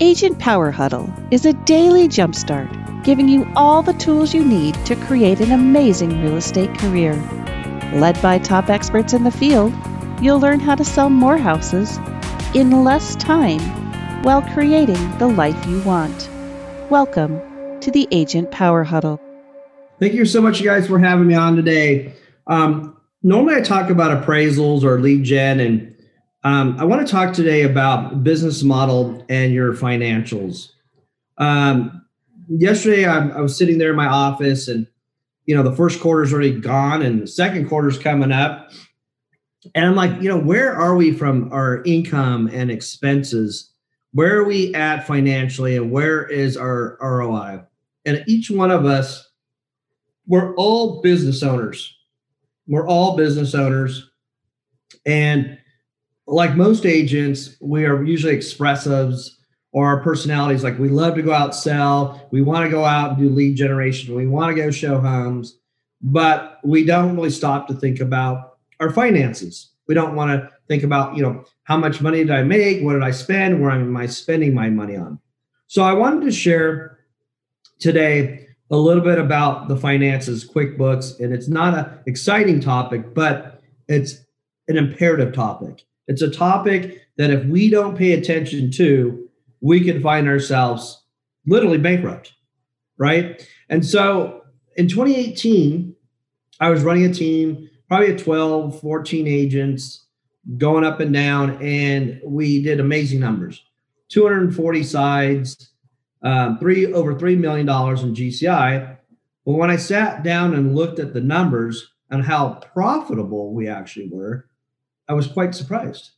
Agent Power Huddle is a daily jumpstart, giving you all the tools you need to create an amazing real estate career. Led by top experts in the field, you'll learn how to sell more houses in less time while creating the life you want. Welcome to the Agent Power Huddle. Thank you so much, you guys, for having me on today. Um, normally, I talk about appraisals or lead gen and um, I want to talk today about business model and your financials. Um, yesterday, I, I, was sitting there in my office, and you know the first quarter's already gone, and the second quarter's coming up, and I'm like, you know, where are we from our income and expenses? Where are we at financially, and where is our ROI? And each one of us, we're all business owners. We're all business owners, and like most agents, we are usually expressives or our personalities. Like we love to go out sell, we want to go out and do lead generation, we want to go show homes, but we don't really stop to think about our finances. We don't want to think about, you know, how much money did I make? What did I spend? Where am I spending my money on? So I wanted to share today a little bit about the finances, QuickBooks, and it's not an exciting topic, but it's an imperative topic. It's a topic that if we don't pay attention to, we can find ourselves literally bankrupt, right? And so in 2018, I was running a team, probably a 12, 14 agents going up and down, and we did amazing numbers 240 sides, um, three over $3 million in GCI. But when I sat down and looked at the numbers and how profitable we actually were, I was quite surprised.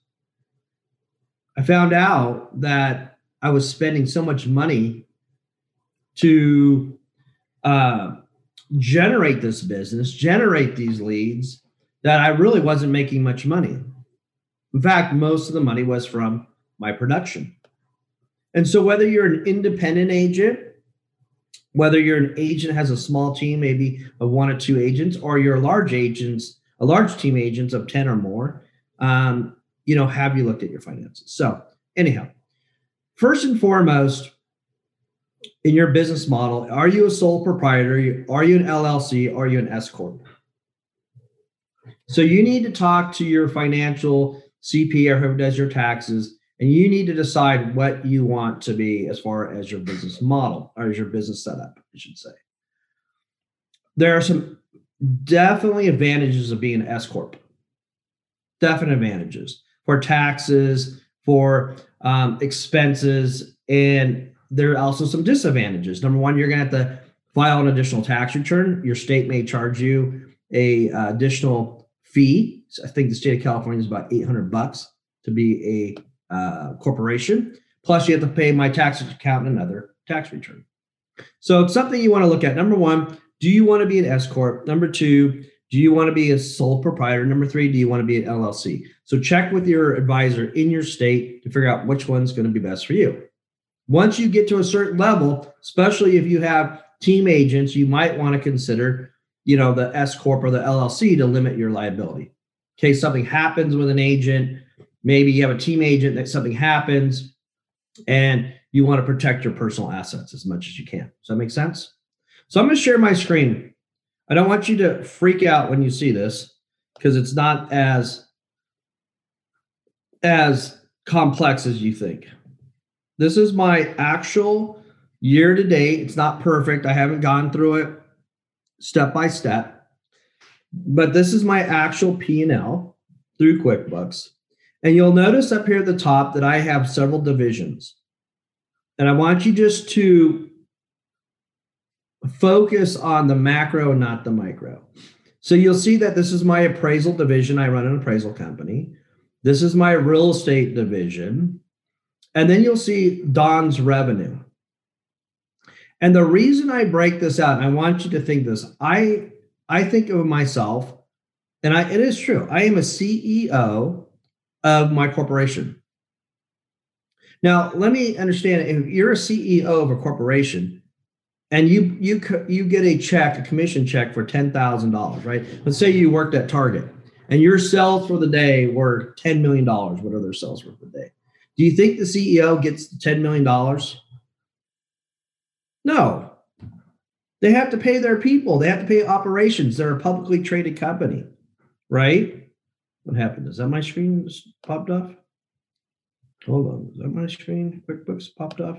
I found out that I was spending so much money to uh, generate this business, generate these leads, that I really wasn't making much money. In fact, most of the money was from my production. And so, whether you're an independent agent, whether you're an agent has a small team, maybe of one or two agents, or you're a large agents, a large team agents of 10 or more, um, you know, have you looked at your finances? So, anyhow, first and foremost, in your business model, are you a sole proprietor? Are you an LLC? Are you an S corp? So you need to talk to your financial CPA or whoever does your taxes, and you need to decide what you want to be as far as your business model or as your business setup, I should say. There are some definitely advantages of being an S corp definite advantages for taxes, for um, expenses, and there are also some disadvantages. Number one, you're going to have to file an additional tax return. Your state may charge you a uh, additional fee. So I think the state of California is about 800 bucks to be a uh, corporation. Plus, you have to pay my tax accountant another tax return. So it's something you want to look at. Number one, do you want to be an S corp? Number two, do you want to be a sole proprietor? Number three, do you want to be an LLC? So check with your advisor in your state to figure out which one's going to be best for you. Once you get to a certain level, especially if you have team agents, you might want to consider, you know, the S corp or the LLC to limit your liability. In case something happens with an agent, maybe you have a team agent that something happens, and you want to protect your personal assets as much as you can. Does that make sense? So I'm going to share my screen. I don't want you to freak out when you see this because it's not as as complex as you think. This is my actual year to date. It's not perfect. I haven't gone through it step by step. But this is my actual P&L through QuickBooks. And you'll notice up here at the top that I have several divisions. And I want you just to focus on the macro not the micro. So you'll see that this is my appraisal division. I run an appraisal company. This is my real estate division. And then you'll see Don's revenue. And the reason I break this out, I want you to think this, I I think of myself, and I it is true, I am a CEO of my corporation. Now, let me understand if you're a CEO of a corporation, and you you you get a check, a commission check for ten thousand dollars, right? Let's say you worked at Target, and your sales for the day were ten million dollars, whatever their sales were for the day. Do you think the CEO gets $10 million? No. They have to pay their people, they have to pay operations. They're a publicly traded company, right? What happened? Is that my screen popped off? Hold on. Is that my screen? QuickBooks popped off?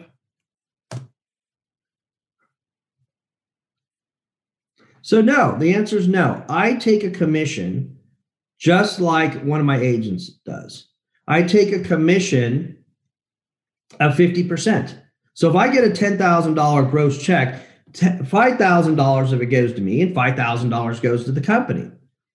So, no, the answer is no. I take a commission just like one of my agents does. I take a commission of 50%. So if I get a $10,000 gross check, $5,000 of it goes to me and $5,000 goes to the company.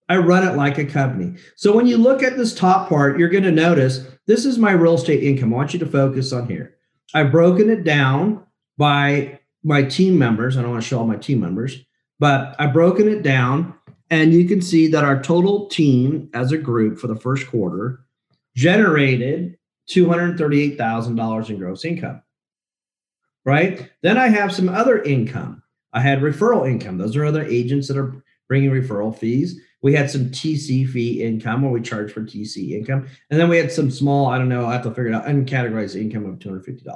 I run it like a company. So when you look at this top part, you're going to notice this is my real estate income. I want you to focus on here. I've broken it down by my team members. I don't want to show all my team members, but I've broken it down and you can see that our total team as a group for the first quarter generated $238,000 in gross income. Right? Then I have some other income. I had referral income. Those are other agents that are bringing referral fees. We had some TC fee income where we charge for TC income. And then we had some small, I don't know, I have to figure it out, uncategorized income of $250.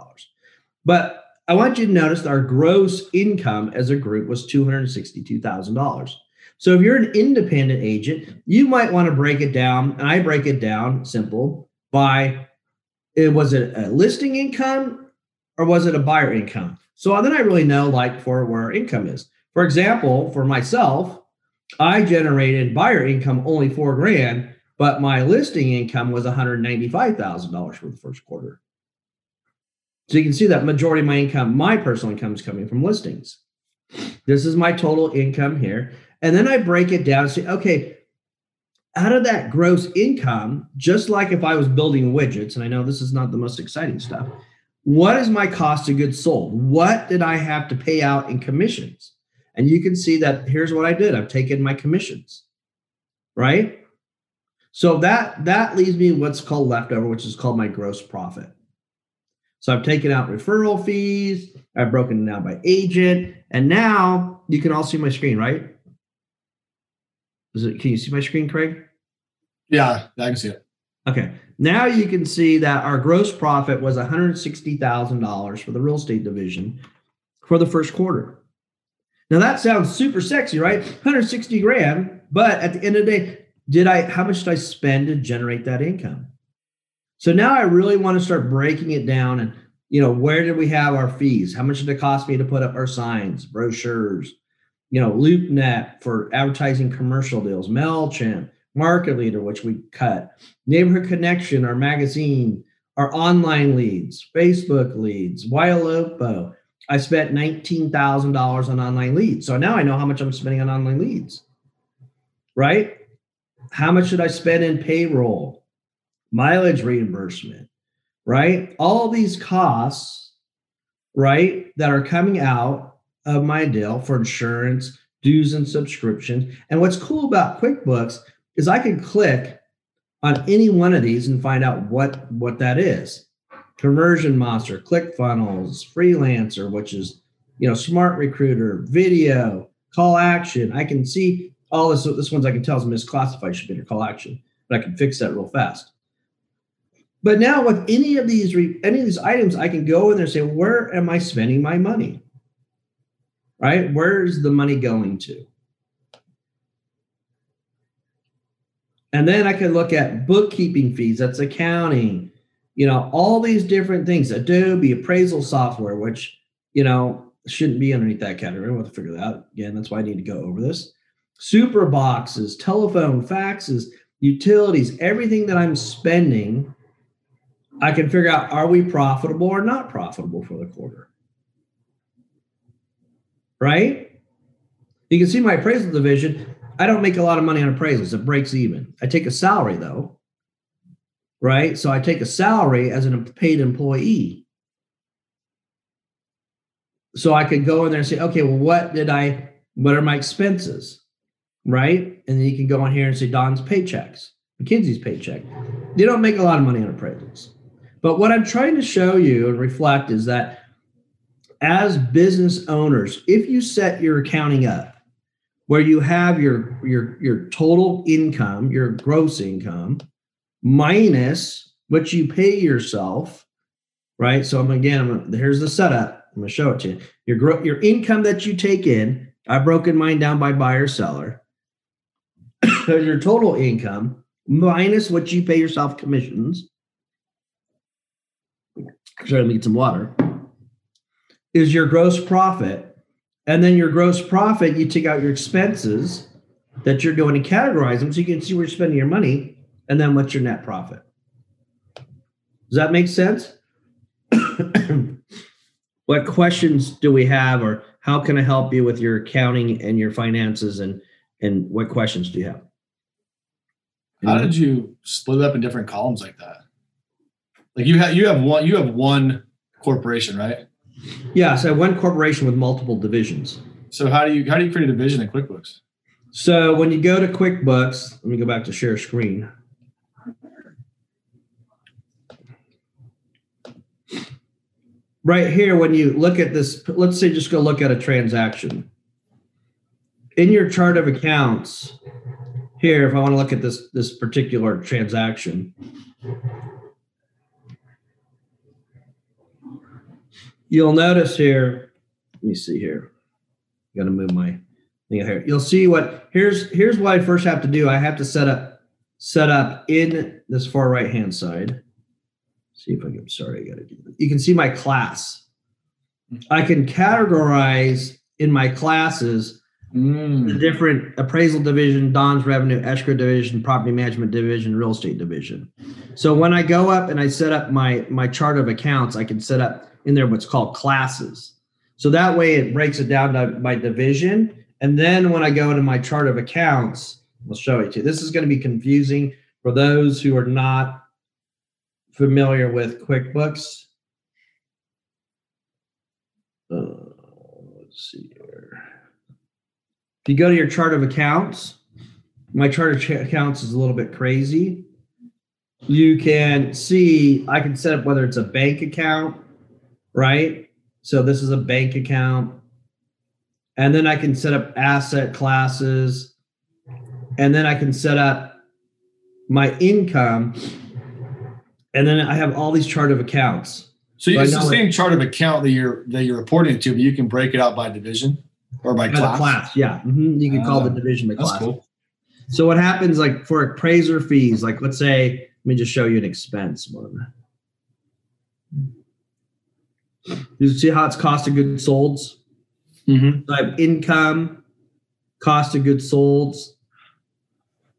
But I want you to notice that our gross income as a group was $262,000. So if you're an independent agent, you might want to break it down, and I break it down simple by it was it a listing income or was it a buyer income? So then I really know like for where income is. For example, for myself, I generated buyer income only four grand, but my listing income was $195,000 for the first quarter. So you can see that majority of my income, my personal income is coming from listings. This is my total income here. And then I break it down say, okay, out of that gross income, just like if I was building widgets, and I know this is not the most exciting stuff, what is my cost of goods sold? What did I have to pay out in commissions? And you can see that here's what I did. I've taken my commissions, right? So that that leaves me what's called leftover, which is called my gross profit. So I've taken out referral fees, I've broken it down by agent, and now you can all see my screen, right? Is it, can you see my screen, Craig? Yeah, I can see it. Okay. Now you can see that our gross profit was $160,000 for the real estate division for the first quarter. Now that sounds super sexy, right? 160 grand, but at the end of the day, did I how much did I spend to generate that income? So now I really want to start breaking it down and you know, where did we have our fees? How much did it cost me to put up our signs, brochures, you know, LoopNet for advertising commercial deals, MailChimp, Market Leader, which we cut, Neighborhood Connection, our magazine, our online leads, Facebook leads, Ylopo. I spent $19,000 on online leads. So now I know how much I'm spending on online leads, right? How much should I spend in payroll, mileage reimbursement, right? All these costs, right, that are coming out of my deal for insurance, dues, and subscriptions. And what's cool about QuickBooks is I can click on any one of these and find out what, what that is. Conversion Monster, ClickFunnels, Freelancer, which is you know Smart Recruiter, Video, Call Action. I can see all this. This ones I can tell is misclassified. Should be under Call Action, but I can fix that real fast. But now with any of these any of these items, I can go in there and say, where am I spending my money? right? Where's the money going to? And then I can look at bookkeeping fees, that's accounting, you know, all these different things, Adobe appraisal software, which, you know, shouldn't be underneath that category. We'll have to figure that out. Again, that's why I need to go over this. Supra boxes, telephone, faxes, utilities, everything that I'm spending, I can figure out are we profitable or not profitable for the quarter? right? You can see my appraisal division. I don't make a lot of money on appraisals. It breaks even. I take a salary though, right? So I take a salary as a paid employee. So I could go in there and say, okay, well, what did I, what are my expenses? Right? And then you can go on here and say Don's paychecks, McKinsey's paycheck. They don't make a lot of money on appraisals. But what I'm trying to show you and reflect is that as business owners, if you set your accounting up where you have your your your total income, your gross income minus what you pay yourself, right? So I'm again, I'm here's the setup. I'm gonna show it to you. Your gro- your income that you take in. I've broken mine down by buyer seller. So your total income minus what you pay yourself commissions. Sorry, let me get some water. Is your gross profit, and then your gross profit, you take out your expenses that you're doing and categorize them so you can see where you're spending your money, and then what's your net profit. Does that make sense? what questions do we have, or how can I help you with your accounting and your finances, and and what questions do you have? How did you split it up in different columns like that? Like you have you have one you have one corporation, right? Yeah, so one corporation with multiple divisions. So how do you how do you create a division in QuickBooks? So when you go to QuickBooks, let me go back to share screen. Right here, when you look at this, let's say just go look at a transaction. In your chart of accounts, here, if I want to look at this this particular transaction, you'll notice here. Let me see here. I Got to move my thing here. You'll see what here's here's what I first have to do. I have to set up set up in this far right hand side. See if I can. Sorry, I got to do. This. You can see my class. I can categorize in my classes Mm. the different appraisal division, Don's revenue, escrow division, property management division, real estate division. So when I go up and I set up my my chart of accounts, I can set up in there what's called classes. So that way it breaks it down to my division. And then when I go into my chart of accounts, I'll show it to you. This is going to be confusing for those who are not familiar with QuickBooks. Uh, let's see here. If you go to your chart of accounts, my chart of accounts is a little bit crazy. You can see, I can set up whether it's a bank account, right? So this is a bank account. And then I can set up asset classes. And then I can set up my income. And then I have all these chart of accounts. So But it's the same chart of account that you're that you're reporting to, but you can break it out by division or by By class. class, yeah. Mhm. You can call the Ah, division by That's class. cool. So what happens like for appraiser fees, like let's say, let me just show you an expense one. You see how it's cost of goods sold? Mm-hmm. So I have income, cost of goods sold,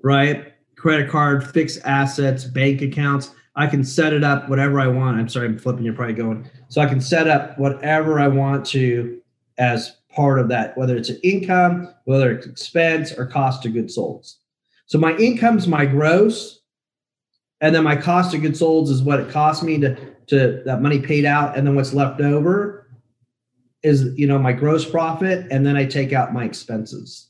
right? Credit card, fixed assets, bank accounts. I can set it up whatever I want. I'm sorry, I'm flipping. You're probably going. So I can set up whatever I want to as part of that, whether it's an income, whether it's expense or cost of goods sold. So my income's my gross, and then my cost of goods sold is what it cost me to to that money paid out, and then what's left over is you know my gross profit, and then I take out my expenses.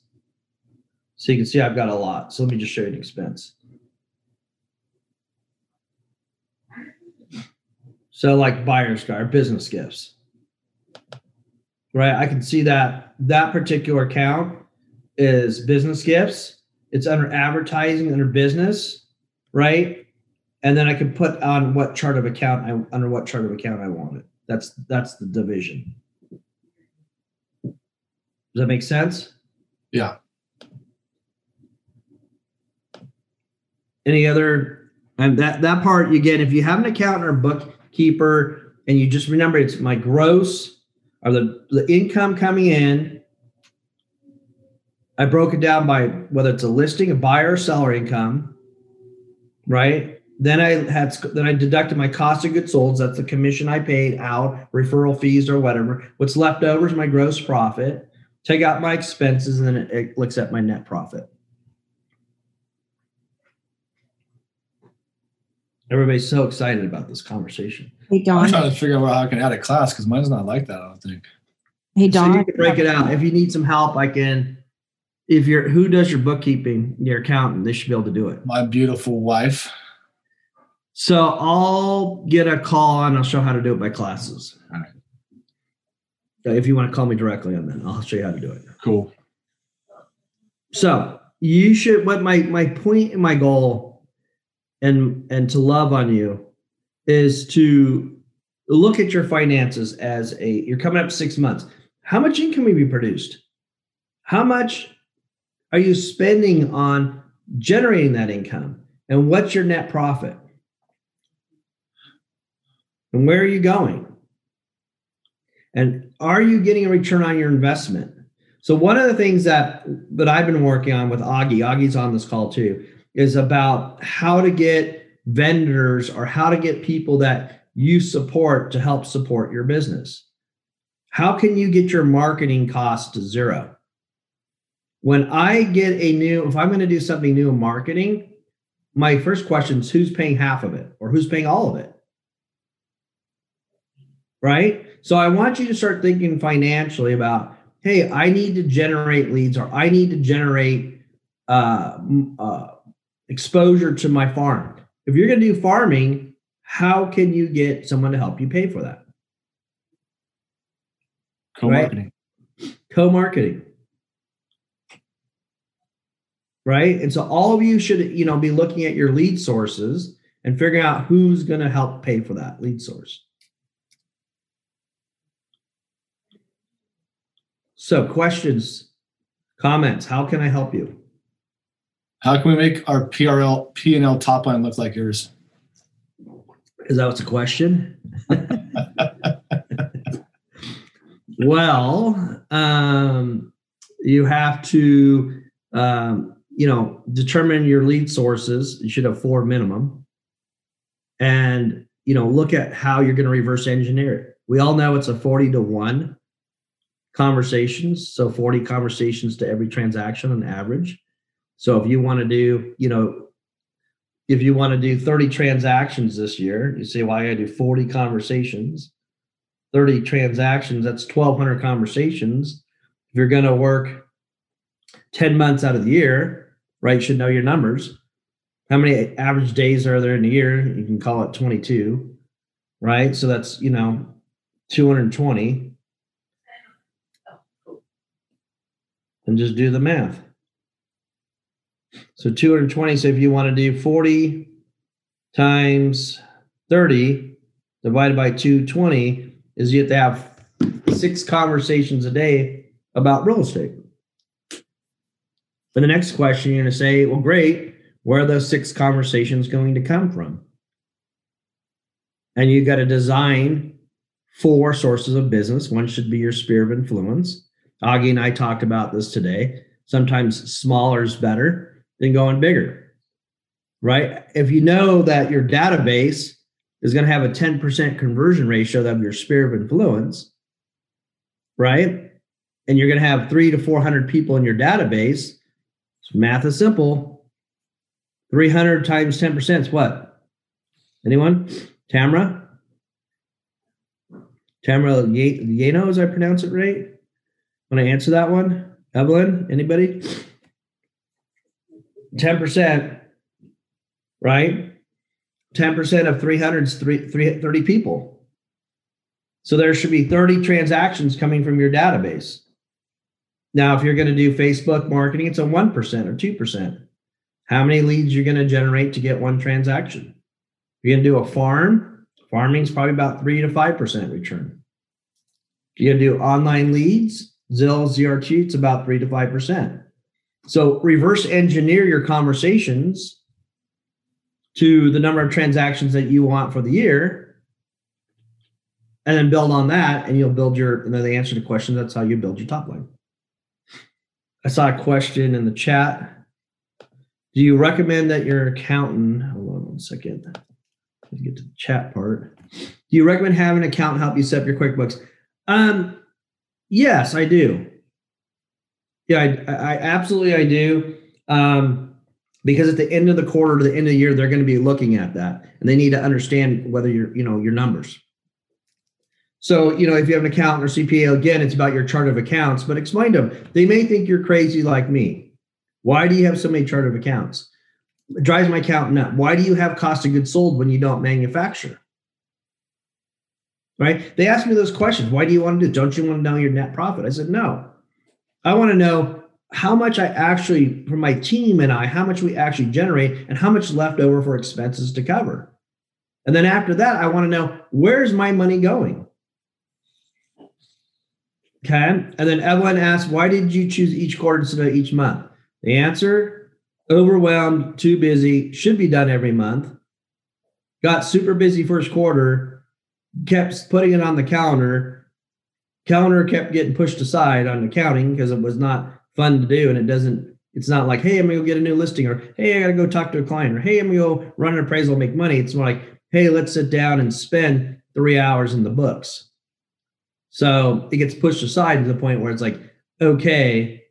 So you can see I've got a lot. So let me just show you an expense. So like buyer's card, business gifts. Right? I can see that that particular account is business gifts. It's under advertising, under business, right? And then I can put on what chart of account I under what chart of account I want it. That's that's the division. Does that make sense? Yeah. Any other and that that part you get if you have an accountant or bookkeeper and you just remember it's my gross or the, the income coming in. I broke it down by whether it's a listing, a buyer or seller income, right? Then I had then I deducted my cost of goods sold. That's the commission I paid out, referral fees or whatever. What's left over is my gross profit. Take out my expenses, and then it, it looks at my net profit. Everybody's so excited about this conversation. Hey Don, I'm trying to figure out how I can add a class because mine's not like that. I don't think. Hey So Don. you can break it out. If you need some help, I can. If you're who does your bookkeeping, your accountant, they should be able to do it. My beautiful wife. So I'll get a call and I'll show how to do it by classes. All right. So If you want to call me directly on that, I'll show you how to do it. Cool. So you should what my my point and my goal and and to love on you is to look at your finances as a you're coming up six months. How much income have you produced? How much are you spending on generating that income? And what's your net profit? And where are you going? And are you getting a return on your investment? So one of the things that that I've been working on with Augie, Augie's on this call too, is about how to get vendors or how to get people that you support to help support your business. How can you get your marketing costs to zero? When I get a new, if I'm going to do something new in marketing, my first question is who's paying half of it or who's paying all of it? Right? So I want you to start thinking financially about, hey, I need to generate leads or I need to generate uh, uh, exposure to my farm. If you're going to do farming, how can you get someone to help you pay for that? Co-marketing. Right? Co-marketing. Right? And so all of you should, you know, be looking at your lead sources and figuring out who's going to help pay for that lead source. So, questions, comments, how can I help you? How can we make our PRL P and L top line look like yours? Is that what's a question? well, um, you have to, um, you know, determine your lead sources. You should have four minimum, and you know, look at how you're going to reverse engineer it. We all know it's a forty to one conversations, so forty conversations to every transaction on average. So if you want to do, you know, if you want to do 30 transactions this year, you say, well, I do 40 conversations, 30 transactions, that's 1,200 conversations. If you're going to work 10 months out of the year, right, you should know your numbers. How many average days are there in a year? You can call it 22, right? So that's, you know, 220. And just do the math. So 220. So if you want to do 40 times 30 divided by 220 is you have to have six conversations a day about real estate. But the next question you're going to say, well, great. Where are those six conversations going to come from? And you've got to design four sources of business. One should be your sphere of influence. Augie and I talked about this today. Sometimes smaller is better than going bigger, right? If you know that your database is going to have a 10% conversion ratio of your sphere of influence, right? And you're going to have three to 400 people in your database. So math is simple. 300 times 10% is what? Anyone? Tamra? Tamra Yano, as I pronounce it right? When I answer that one? Evelyn, anybody? 10%, right? 10% of 300 is 30 people. So there should be 30 transactions coming from your database. Now, if you're going to do Facebook marketing, it's a 1% or 2%. How many leads you're going to generate to get one transaction? If you're going to do a farm, farming is probably about 3 to 5% return. You're going to do online leads, Zillow, ZRT, it's about 3 to 5%. So reverse engineer your conversations to the number of transactions that you want for the year, and then build on that, and you'll build your. And then the answer to question. That's how you build your top line. I saw a question in the chat. Do you recommend that your accountant? Hold on one second. Let's get to the chat part. Do you recommend having an accountant help you set up your QuickBooks? Um, yes, I do. Yeah, I, I absolutely I do. Um, because at the end of the quarter to the end of the year, they're going to be looking at that, and they need to understand whether you're, you know, your numbers. So, you know, if you have an accountant or CPA, again, it's about your chart of accounts, but explain to them. They may think you're crazy like me. Why do you have so many chart of accounts? It drives my accountant nuts. Why do you have cost of goods sold when you don't manufacture? Right? They ask me those questions. Why do you want to do? Don't you want to know your net profit? I said, no. I want to know how much I actually, for my team and I, how much we actually generate and how much left over for expenses to cover. And then after that, I want to know where's my money going? Okay. And then Evelyn asked, why did you choose each quarter instead of each month? The answer overwhelmed, too busy, should be done every month. Got super busy first quarter, kept putting it on the calendar. Calendar kept getting pushed aside on accounting because it was not fun to do. And it doesn't, it's not like, hey, I'm gonna go get a new listing, or hey, I gotta go talk to a client, or hey, I'm gonna go run an appraisal, make money. It's more like, hey, let's sit down and spend three hours in the books. So it gets pushed aside to the point where it's like, okay,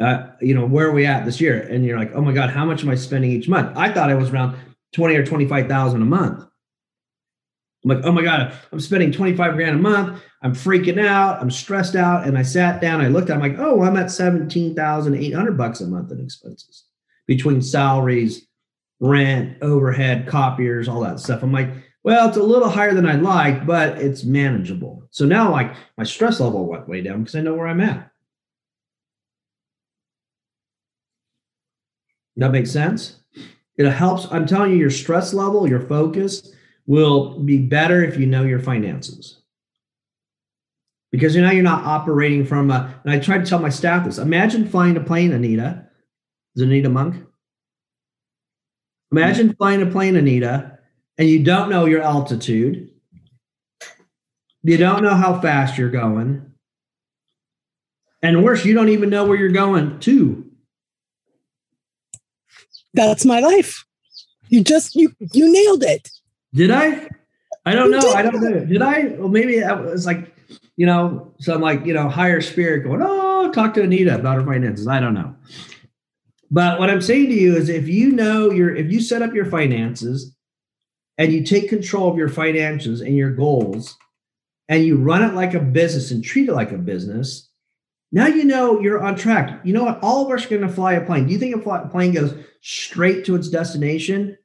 uh, you know, where are we at this year? And you're like, oh my God, how much am I spending each month? I thought I was around 20 or 25,000 a month. I'm like, oh my God, I'm spending 25 grand a month. I'm freaking out. I'm stressed out. And I sat down, I looked, I'm like, oh, I'm at 17,800 bucks a month in expenses between salaries, rent, overhead, copiers, all that stuff. I'm like, well, it's a little higher than I'd like, but it's manageable. So now like my stress level went way down because I know where I'm at. That makes sense? It helps. I'm telling you, your stress level, your focus will be better if you know your finances. Because you know you're not operating from a, and I try to tell my staff this. Imagine flying a plane, Anita. Is Anita Monk? Imagine flying a plane, Anita, and you don't know your altitude. You don't know how fast you're going. And worse, you don't even know where you're going to. That's my life. You just you you nailed it. Did I? I don't know. I don't know. Did I? Well, maybe I was like, you know, some like, you know, higher spirit going, oh, talk to Anita about her finances. I don't know. But what I'm saying to you is if you know your, if you set up your finances and you take control of your finances and your goals and you run it like a business and treat it like a business, now you know you're on track. You know what? All of us are going to fly a plane. Do you think a plane goes straight to its destination?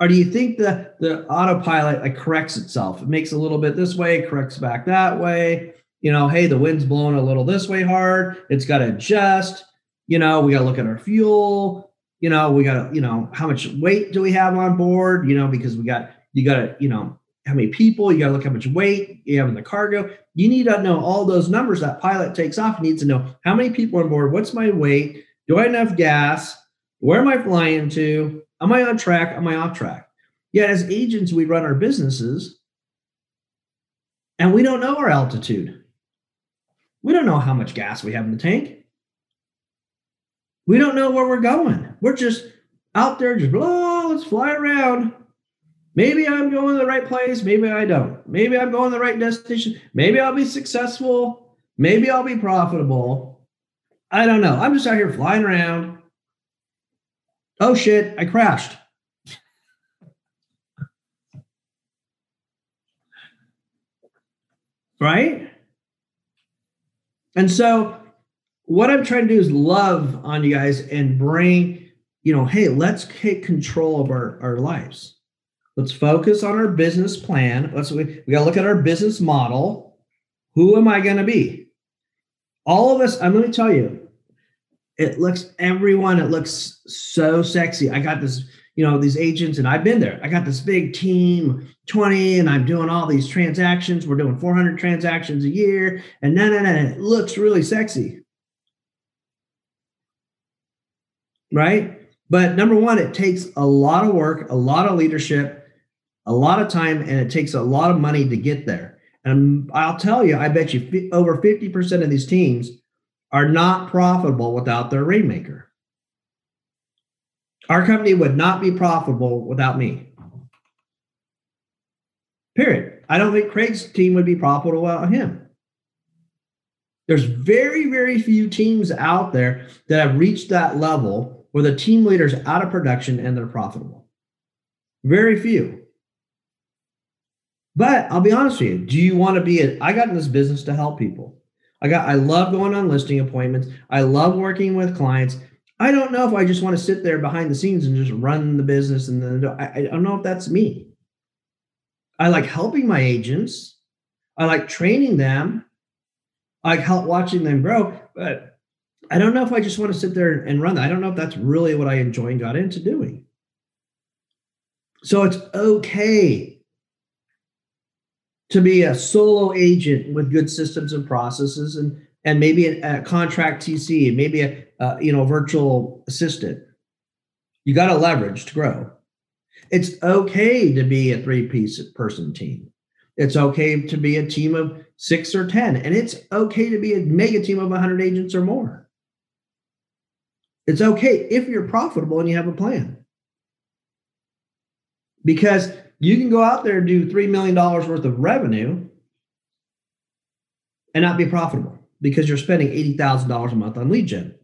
Or do you think the, the autopilot like corrects itself? It makes a little bit this way, corrects back that way. You know, hey, the wind's blowing a little this way hard. It's got to adjust. You know, we got to look at our fuel. You know, we got to, you know, how much weight do we have on board? You know, because we got, you got to, you know, how many people, you got to look how much weight you have in the cargo. You need to know all those numbers that pilot takes off. needs to know how many people on board, what's my weight, do I have enough gas, where am I flying to, am I on track, am I off track? Yet as agents, we run our businesses and we don't know our altitude. We don't know how much gas we have in the tank. We don't know where we're going. We're just out there, just blah, let's fly around. Maybe I'm going to the right place. Maybe I don't. Maybe I'm going to the right destination. Maybe I'll be successful. Maybe I'll be profitable. I don't know. I'm just out here flying around. Oh shit, I crashed. right? And so, what I'm trying to do is love on you guys and bring, you know, hey, let's take control of our, our lives. Let's focus on our business plan. Let's we, we got to look at our business model. Who am I to be? All of us, I'm to tell you, it looks everyone, it looks so sexy. I got this, you know, these agents, and I've been there. I got this big team, 20, and I'm doing all these transactions. We're doing 400 transactions a year, and no, no, no, it looks really sexy. Right? But number one, it takes a lot of work, a lot of leadership, a lot of time and it takes a lot of money to get there. And I'll tell you, I bet you over 50% of these teams are not profitable without their rainmaker. Our company would not be profitable without me. Period. I don't think Craig's team would be profitable without him. There's very, very few teams out there that have reached that level where the team leader's out of production and they're profitable. Very few. But I'll be honest with you. Do you want to be a, I got in this business to help people. I got I love going on listing appointments. I love working with clients. I don't know if I just want to sit there behind the scenes and just run the business and then I, I don't know if that's me. I like helping my agents. I like training them. I like help watching them grow, but I don't know if I just want to sit there and run that. I don't know if that's really what I enjoy and got into doing. So it's okay to be a solo agent with good systems and processes and and maybe a, a contract TC, maybe a, you know virtual assistant. You got to leverage to grow. It's okay to be a three piece person team. It's okay to be a team of six or 10, and it's okay to be a mega team of 100 agents or more. It's okay if you're profitable and you have a plan. Because you can go out there and do $3 million worth of revenue and not be profitable because you're spending $80,000 a month on lead gen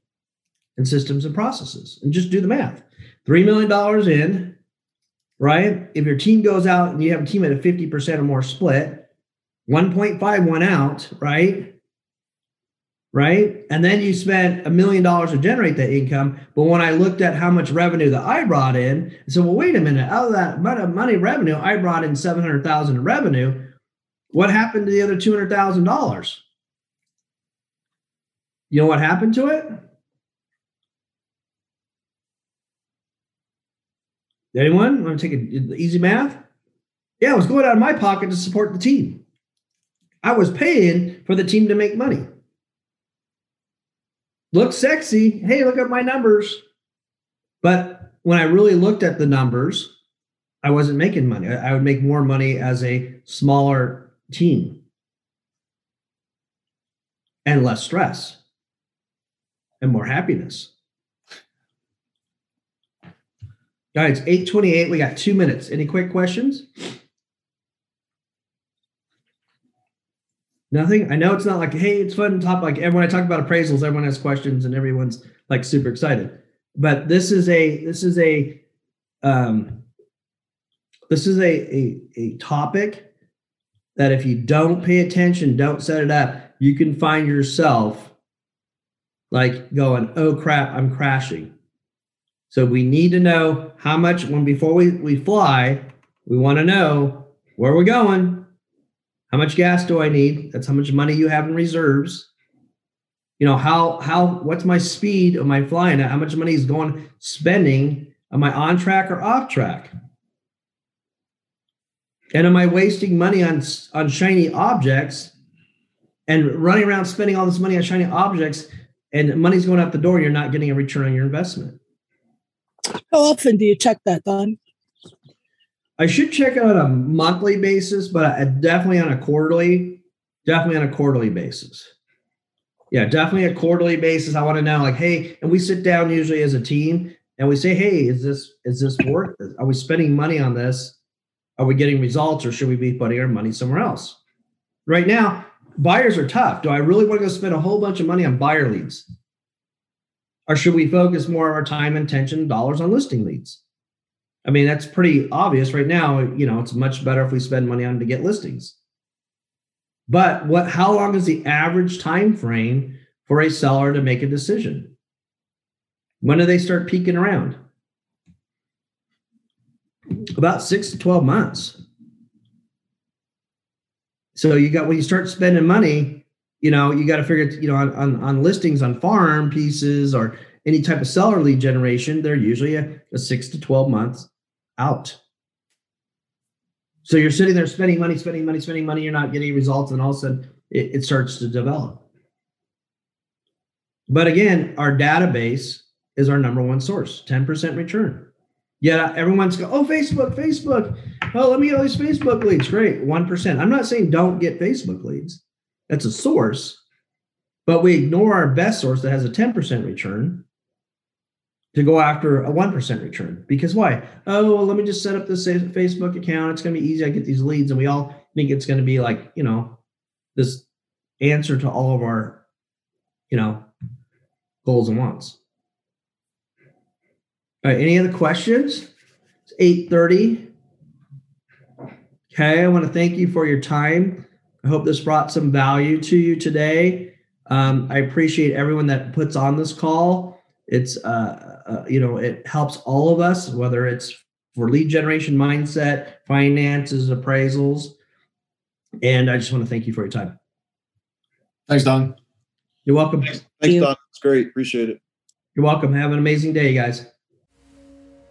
and systems and processes. And just do the math $3 million in, right? If your team goes out and you have a team at a 50% or more split, 1.5 went out, right? Right. And then you spent a million dollars to generate that income. But when I looked at how much revenue that I brought in, I said, well, wait a minute, out of that money revenue, I brought in 700,000 in revenue. What happened to the other $200,000? You know what happened to it? Anyone want to take a, easy math? Yeah, it was going out of my pocket to support the team. I was paying for the team to make money. Look sexy. Hey, look at my numbers. But when I really looked at the numbers, I wasn't making money. I would make more money as a smaller team and less stress and more happiness. Guys, 828. We got two minutes. Any quick questions? Nothing. I know it's not like, hey, it's fun to talk. Like everyone I talk about appraisals, everyone has questions and everyone's like super excited. But this is a this is a um this is a a, a topic that if you don't pay attention, don't set it up, you can find yourself like going, oh crap, I'm crashing. So we need to know how much when before we, we fly, we want to know where we're going. How much gas do I need? That's how much money you have in reserves. You know, how how what's my speed of my flying? How much money is going spending? Am I on track or off track? And am I wasting money on on shiny objects and running around spending all this money on shiny objects and money's going out the door, you're not getting a return on your investment. How often do you check that, Don? I should check on a monthly basis, but definitely on a quarterly, definitely on a quarterly basis. Yeah, definitely a quarterly basis. I want to know, like, hey, and we sit down usually as a team and we say, hey, is this is this worth? Are we spending money on this? Are we getting results, or should we be putting our money somewhere else? Right now, buyers are tough. Do I really want to go spend a whole bunch of money on buyer leads? Or should we focus more of our time attention dollars on listing leads? I mean, that's pretty obvious right now. You know, it's much better if we spend money on to get listings. But what how long is the average time frame for a seller to make a decision? When do they start peeking around? About six to 12 months. So you got when you start spending money, you know, you got to figure, you know, on, on, on listings on farm pieces or any type of seller lead generation, they're usually a, a six to 12 months out. So you're sitting there spending money, spending money, spending money, you're not getting results, and all of a sudden it, it starts to develop. But again, our database is our number one source, 10% return. Yeah, uh, everyone's go, oh, Facebook, Facebook. Oh, let me get all these Facebook leads. Great, 1%. I'm not saying don't get Facebook leads. That's a source, but we ignore our best source that has a 10% return to go after a 1% return. Because why? Oh, well, let me just set up this Facebook account. It's going to be easy. I get these leads, and we all think it's going to be like, you know, this answer to all of our, you know, goals and wants. All right, any other questions? It's 8:30. Okay, I want to thank you for your time. I hope this brought some value to you today. Um, I appreciate everyone that puts on this call. It's uh, uh, you know it helps all of us, whether it's for lead generation mindset, finances, appraisals, and I just want to thank you for your time. Thanks, Don. You're welcome. Thanks, Thanks Don. It's great. Appreciate it. You're welcome. Have an amazing day, guys.